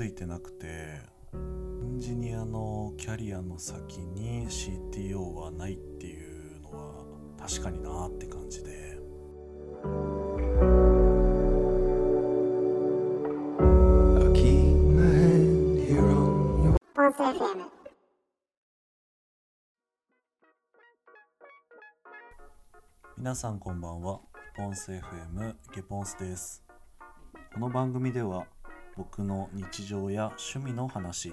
ついてなくてエンジニアのキャリアの先に CTO はないっていうのは確かになって感じで。皆さんこんばんは。ポンス FM ゲポンスです。この番組では僕の日常や趣味の話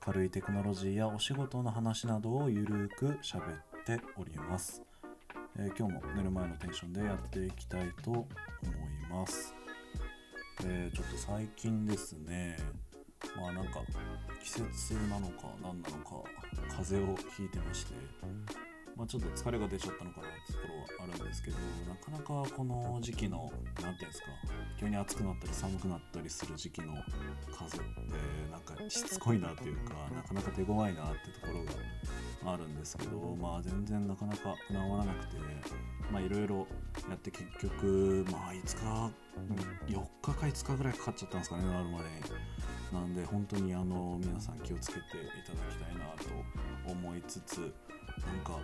軽いテクノロジーやお仕事の話などをゆるーく喋っております、えー今日も寝る前のテンションでやっていきたいと思います、えーちょっと最近ですねまあなんか季節なのか何なのか風邪をひいてましてまあ、ちょっと疲れが出ちゃったのかなってところはあるんですけどなかなかこの時期の何ていうんですか急に暑くなったり寒くなったりする時期の風ってなんかしつこいなというかなかなか手強いなってところがあるんですけどまあ全然なかなか治らなくてまあいろいろやって結局まあ5日4日か5日ぐらいかかっちゃったんですかねなるまでに。なんで本当にあの皆さん気をつけていただきたいなと思いつつなんか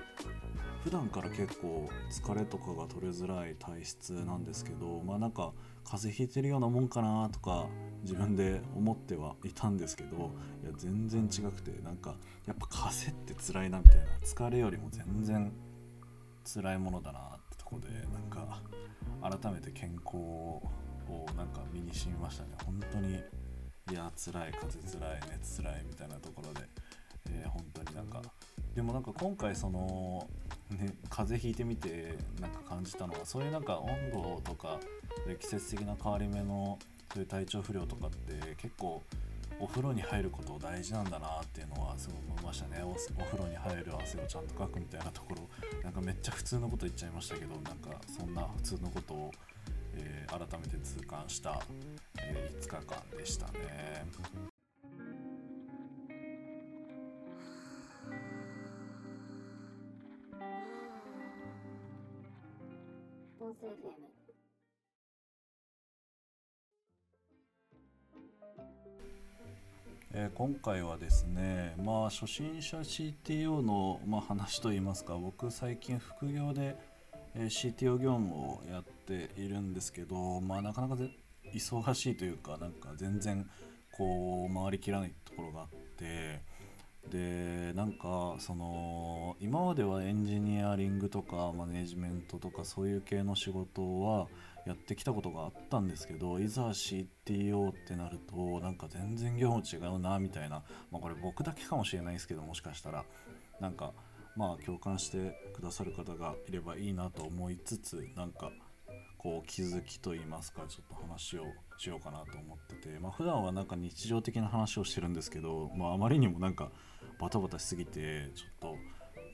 普段から結構疲れとかが取れづらい体質なんですけどまあなんか風邪ひいてるようなもんかなとか自分で思ってはいたんですけどいや全然違くてなんかやっぱ風邪って辛いなみたいな疲れよりも全然辛いものだなってとこでなんか改めて健康をなんか身に染みましたね。本当にいや辛い風辛い熱辛いみたいなところで、え本当になんか。でもなんか今回その、ね、風邪ひいてみてなんか感じたのはそういうなんか温度とか季節的な変わり目のそういう体調不良とかって結構お風呂に入ること大事なんだなっていうのはすごい思いましたね。おお風呂に入る汗をちゃんとかくみたいなところ。なんかめっちゃ普通のこと言っちゃいましたけどなんかそんな普通のことを、えー改めて痛感した、えー5日間でしたね。FM えー今回はですねまあ初心者 CTO の、まあ、話といいますか僕最近副業で、えー CTO 業務をやっているんですけどまあなかなかぜ忙しいというかなんか全然こう回りきらないところがあってでなんかその今まではエンジニアリングとかマネジメントとかそういう系の仕事はやってきたことがあったんですけどいざ CTO ってなるとなんか全然業務違うなみたいな、まあ、これ僕だけかもしれないですけどもしかしたら。なんかまあ共感してくださる方がいればいいなと思いつつなんかこう気づきと言いますかちょっと話をしようかなと思っててまあ普段はなんか日常的な話をしてるんですけど、まあ、あまりにもなんかバタバタしすぎてちょっと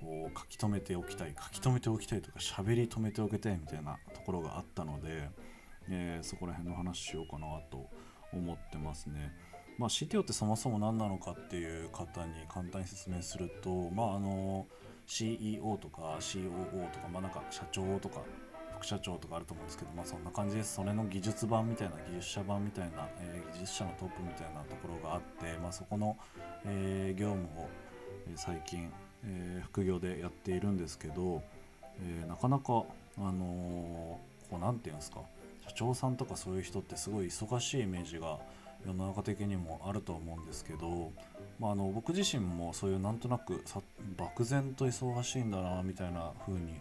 こう書き留めておきたい書き留めておきたいとか喋り留めておきたいみたいなところがあったので、えーそこら辺の話しようかなと思ってますね。まあ、CTO ってそもそも何なのかっていう方に簡単に説明すると、まあ、あの CEO とか COO とか、まあ、なんか社長とか社長とかあると思うんですけど、まあ、そんな感じです。それの技術版みたいな技術者版みたいな、えー技術者のトップみたいなところがあって、まあ、そこの、えー業務を、え最近、え副業でやっているんですけど、えなかなかあのこうなんていうんですか社長さんとかそういう人ってすごい忙しいイメージが世の中的にもあると思うんですけど、まあ、あの僕自身もそういうなんとなく漠然と忙しいんだなみたいな風に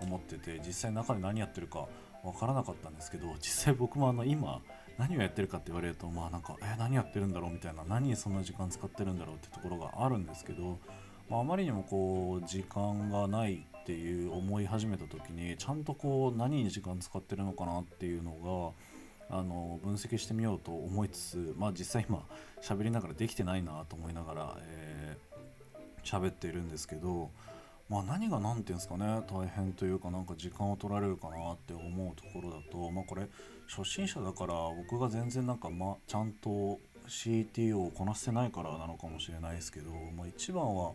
思ってて実際中で何やってるかわからなかったんですけど実際僕もあの今何をやってるかって言われるとまあなんかえ何やってるんだろうみたいな何にそんな時間使ってるんだろうってところがあるんですけど、まあ、まりにもこう時間がないっていう思い始めた時にちゃんとこう何に時間使ってるのかなっていうのがあの分析してみようと思いつつ、まあ、実際今喋りながらできてないなと思いながら、えー喋っているんですけど、まあ、何が何ていうんですかね大変というかなんか時間を取られるかなって思うところだと、まあ、これ初心者だから僕が全然なんか、ま、ちゃんと CTO をこなせてないからなのかもしれないですけど、まあ、一番は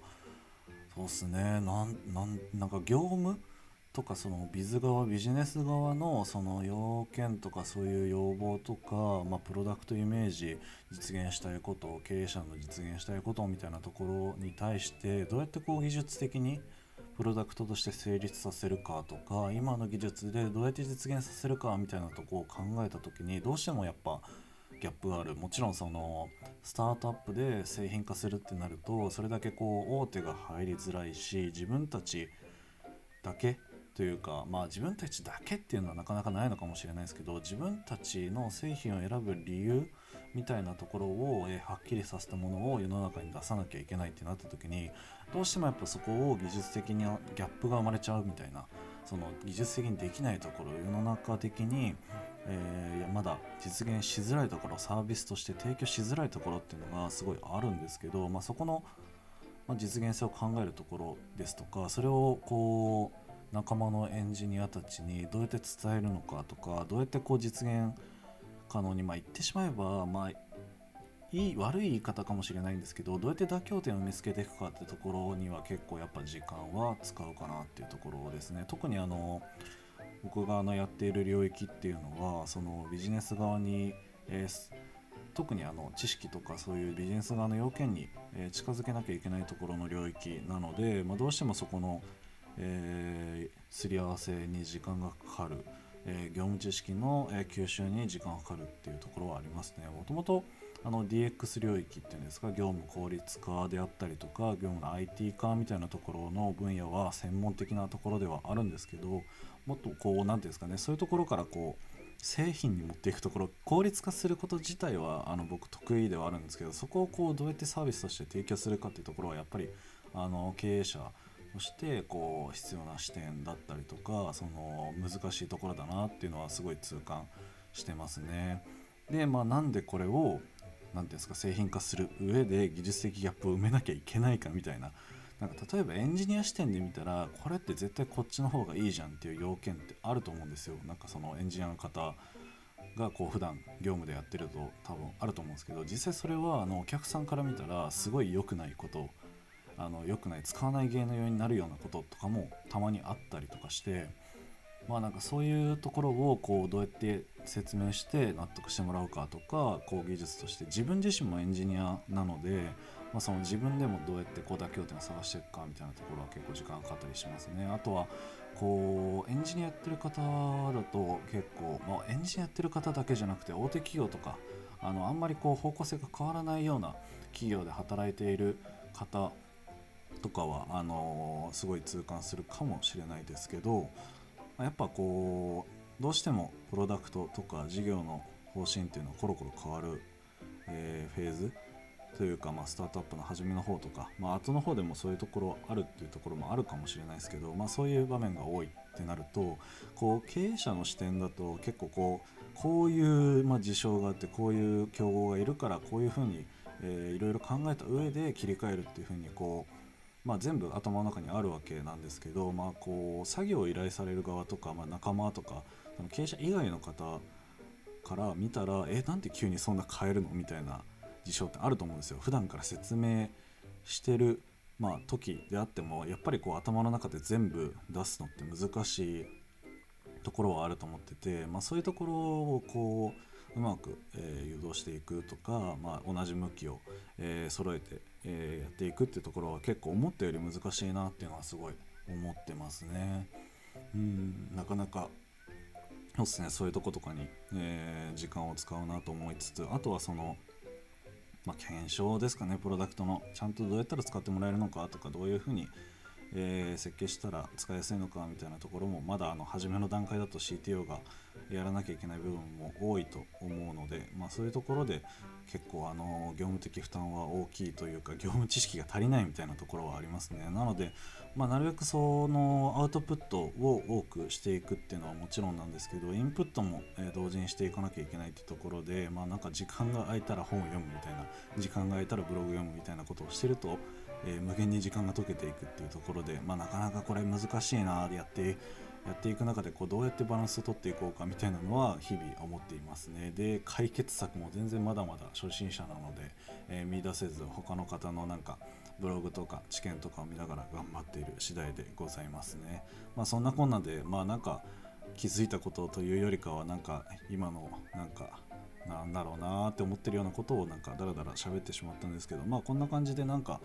そうっすねなんなんなんか業務とかそのビズ側ビジネス側のその要件とかそういう要望とか、まあ、プロダクトイメージ実現したいこと経営者の実現したいことみたいなところに対してどうやってこう技術的にプロダクトとして成立させるかとか今の技術でどうやって実現させるかみたいなとこを考えた時にどうしてもやっぱギャップがある。もちろんそのスタートアップで製品化するってなるとそれだけこう大手が入りづらいし自分たちだけというかまあ自分たちだけっていうのはなかなかないのかもしれないですけど自分たちの製品を選ぶ理由みたいなところを、えはっきりさせたものを世の中に出さなきゃいけないってなった時にどうしてもやっぱそこを技術的にギャップが生まれちゃうみたいなその技術的にできないところ世の中的に、えー、まだ実現しづらいところサービスとして提供しづらいところっていうのがすごいあるんですけど、まあ、そこの、ま実現性を考えるところですとかそれをこう仲間のエンジニアたちにどうやって伝えるのかとかどうやってこう実現可能にまあ言ってしまえばまあいい悪い言い方かもしれないんですけどどうやって妥協点を見つけていくかってところには結構やっぱ時間は使うかなっていうところですね。特にあの僕があのやっている領域っていうのはそのビジネス側に、えー、特にあの知識とかそういうビジネス側の要件に、え近づけなきゃいけないところの領域なので、まあ、どうしてもそこのえー、すり合わせに時間がかかる、え、業務知識の、え、吸収に時間がかかるっていうところはありますね。もともとあの DX 領域っていうんですか業務効率化であったりとか業務の IT 化みたいなところの分野は専門的なところではあるんですけどもっとこう何て言うんですかねそういうところからこう製品に持っていくところ効率化すること自体はあの僕得意ではあるんですけどそこをこうどうやってサービスとして提供するかっていうところはやっぱりあの経営者そしてこう必要な視点だったりとかその難しいところだなっていうのはすごい痛感してますね。でまあなんでこれを何て言うんですか製品化する上で技術的ギャップを埋めなきゃいけないかみたいな。なんか例えばエンジニア視点で見たらこれって絶対こっちの方がいいじゃんっていう要件ってあると思うんですよ。なんかそのエンジニアの方がこう普段業務でやってると多分あると思うんですけど実際それはあのお客さんから見たらすごい良くないこと。あの良くない使わない芸のようになるようなこととかもたまにあったりとかしてまあなんかそういうところをこうどうやって説明して納得してもらうかとかこう技術として自分自身もエンジニアなので、まあ、その自分でもどうやってこう妥協点を探していくかみたいなところは結構時間かかったりしますね。あとはこうエンジニアやってる方だと結構、まあ、エンジニアやってる方だけじゃなくて大手企業とかあのあんまりこう方向性が変わらないような企業で働いている方とかはあのすごい痛感するかもしれないですけどやっぱこうどうしてもプロダクトとか事業の方針っていうのはコロコロ変わる、えー、フェーズというか、まあ、スタートアップの初めの方とか、まあ後の方でもそういうところあるっていうところもあるかもしれないですけど、まあ、そういう場面が多いってなるとこう経営者の視点だと結構こうこういう、まあ、事象があってこういう競合がいるからこういうふうに、えー、いろいろ考えた上で切り替えるっていうふうにこうまあ、全部頭の中にあるわけなんですけど、まあ、こう作業を依頼される側とか、まあ、仲間とか経営者以外の方から見たらえなんで急にそんな変えるのみたいな事象ってあると思うんですよ。普段から説明してる、まあ、時であってもやっぱりこう頭の中で全部出すのって難しいところはあると思ってて、まあ、そういうところをこううまく、えー、誘導していくとか、まあ、同じ向きを、えー、揃えてえー、やっていくっていうところは結構思ったより難しいなっていうのはすごい思ってますね。うんなかなかそうですねそういうとことかに、え、時間を使うなと思いつつあとはそのまあ、検証ですかねプロダクトのちゃんとどうやったら使ってもらえるのかとかどういうふうにえー、設計したら使いやすいのかみたいなところもまだあの初めの段階だと CTO がやらなきゃいけない部分も多いと思うので、まあ、そういうところで結構あの業務的負担は大きいというか業務知識が足りないみたいなところはありますね。なので、まあ、なるべくそのアウトプットを多くしていくっていうのはもちろんなんですけどインプットも同時にしていかなきゃいけないってところで、まあ、なんか時間が空いたら本を読むみたいな時間が空いたらブログ読むみたいなことをしてるとえー、無限に時間が解けていくっていうところで、まあ、なかなかこれ難しいなやってやっていく中でこうどうやってバランスをとっていこうかみたいなのは日々思っていますねで解決策も全然まだまだ初心者なので、えー、見出せず他の方のなんかブログとか知見とかを見ながら頑張っている次第でございますね。まあそんなこんなでまあなんか気づいたことというよりかはなんか今のなんかなんだろうなーって思ってるようなことをなんかダラダラ喋ってしまったんですけどまあこんな感じでなんか、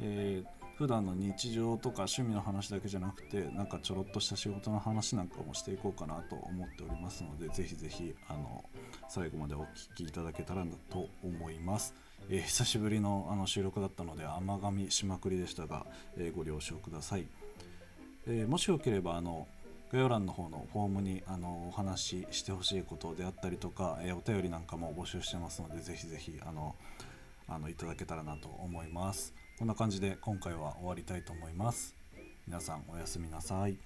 えー普段の日常とか趣味の話だけじゃなくてなんかちょろっとした仕事の話なんかもしていこうかなと思っておりますのでぜひぜひあの最後までお聞きいただけたらなと思います、えー久しぶりのあの収録だったので甘噛みしまくりでしたが、えーご了承ください、えーもしよければあの概要欄の方のフォームにあのお話ししてほしいことであったりとか、えお便りなんかも募集してますのでぜひぜひあのあのいただけたらなと思います。こんな感じで今回は終わりたいと思います。皆さんおやすみなさい。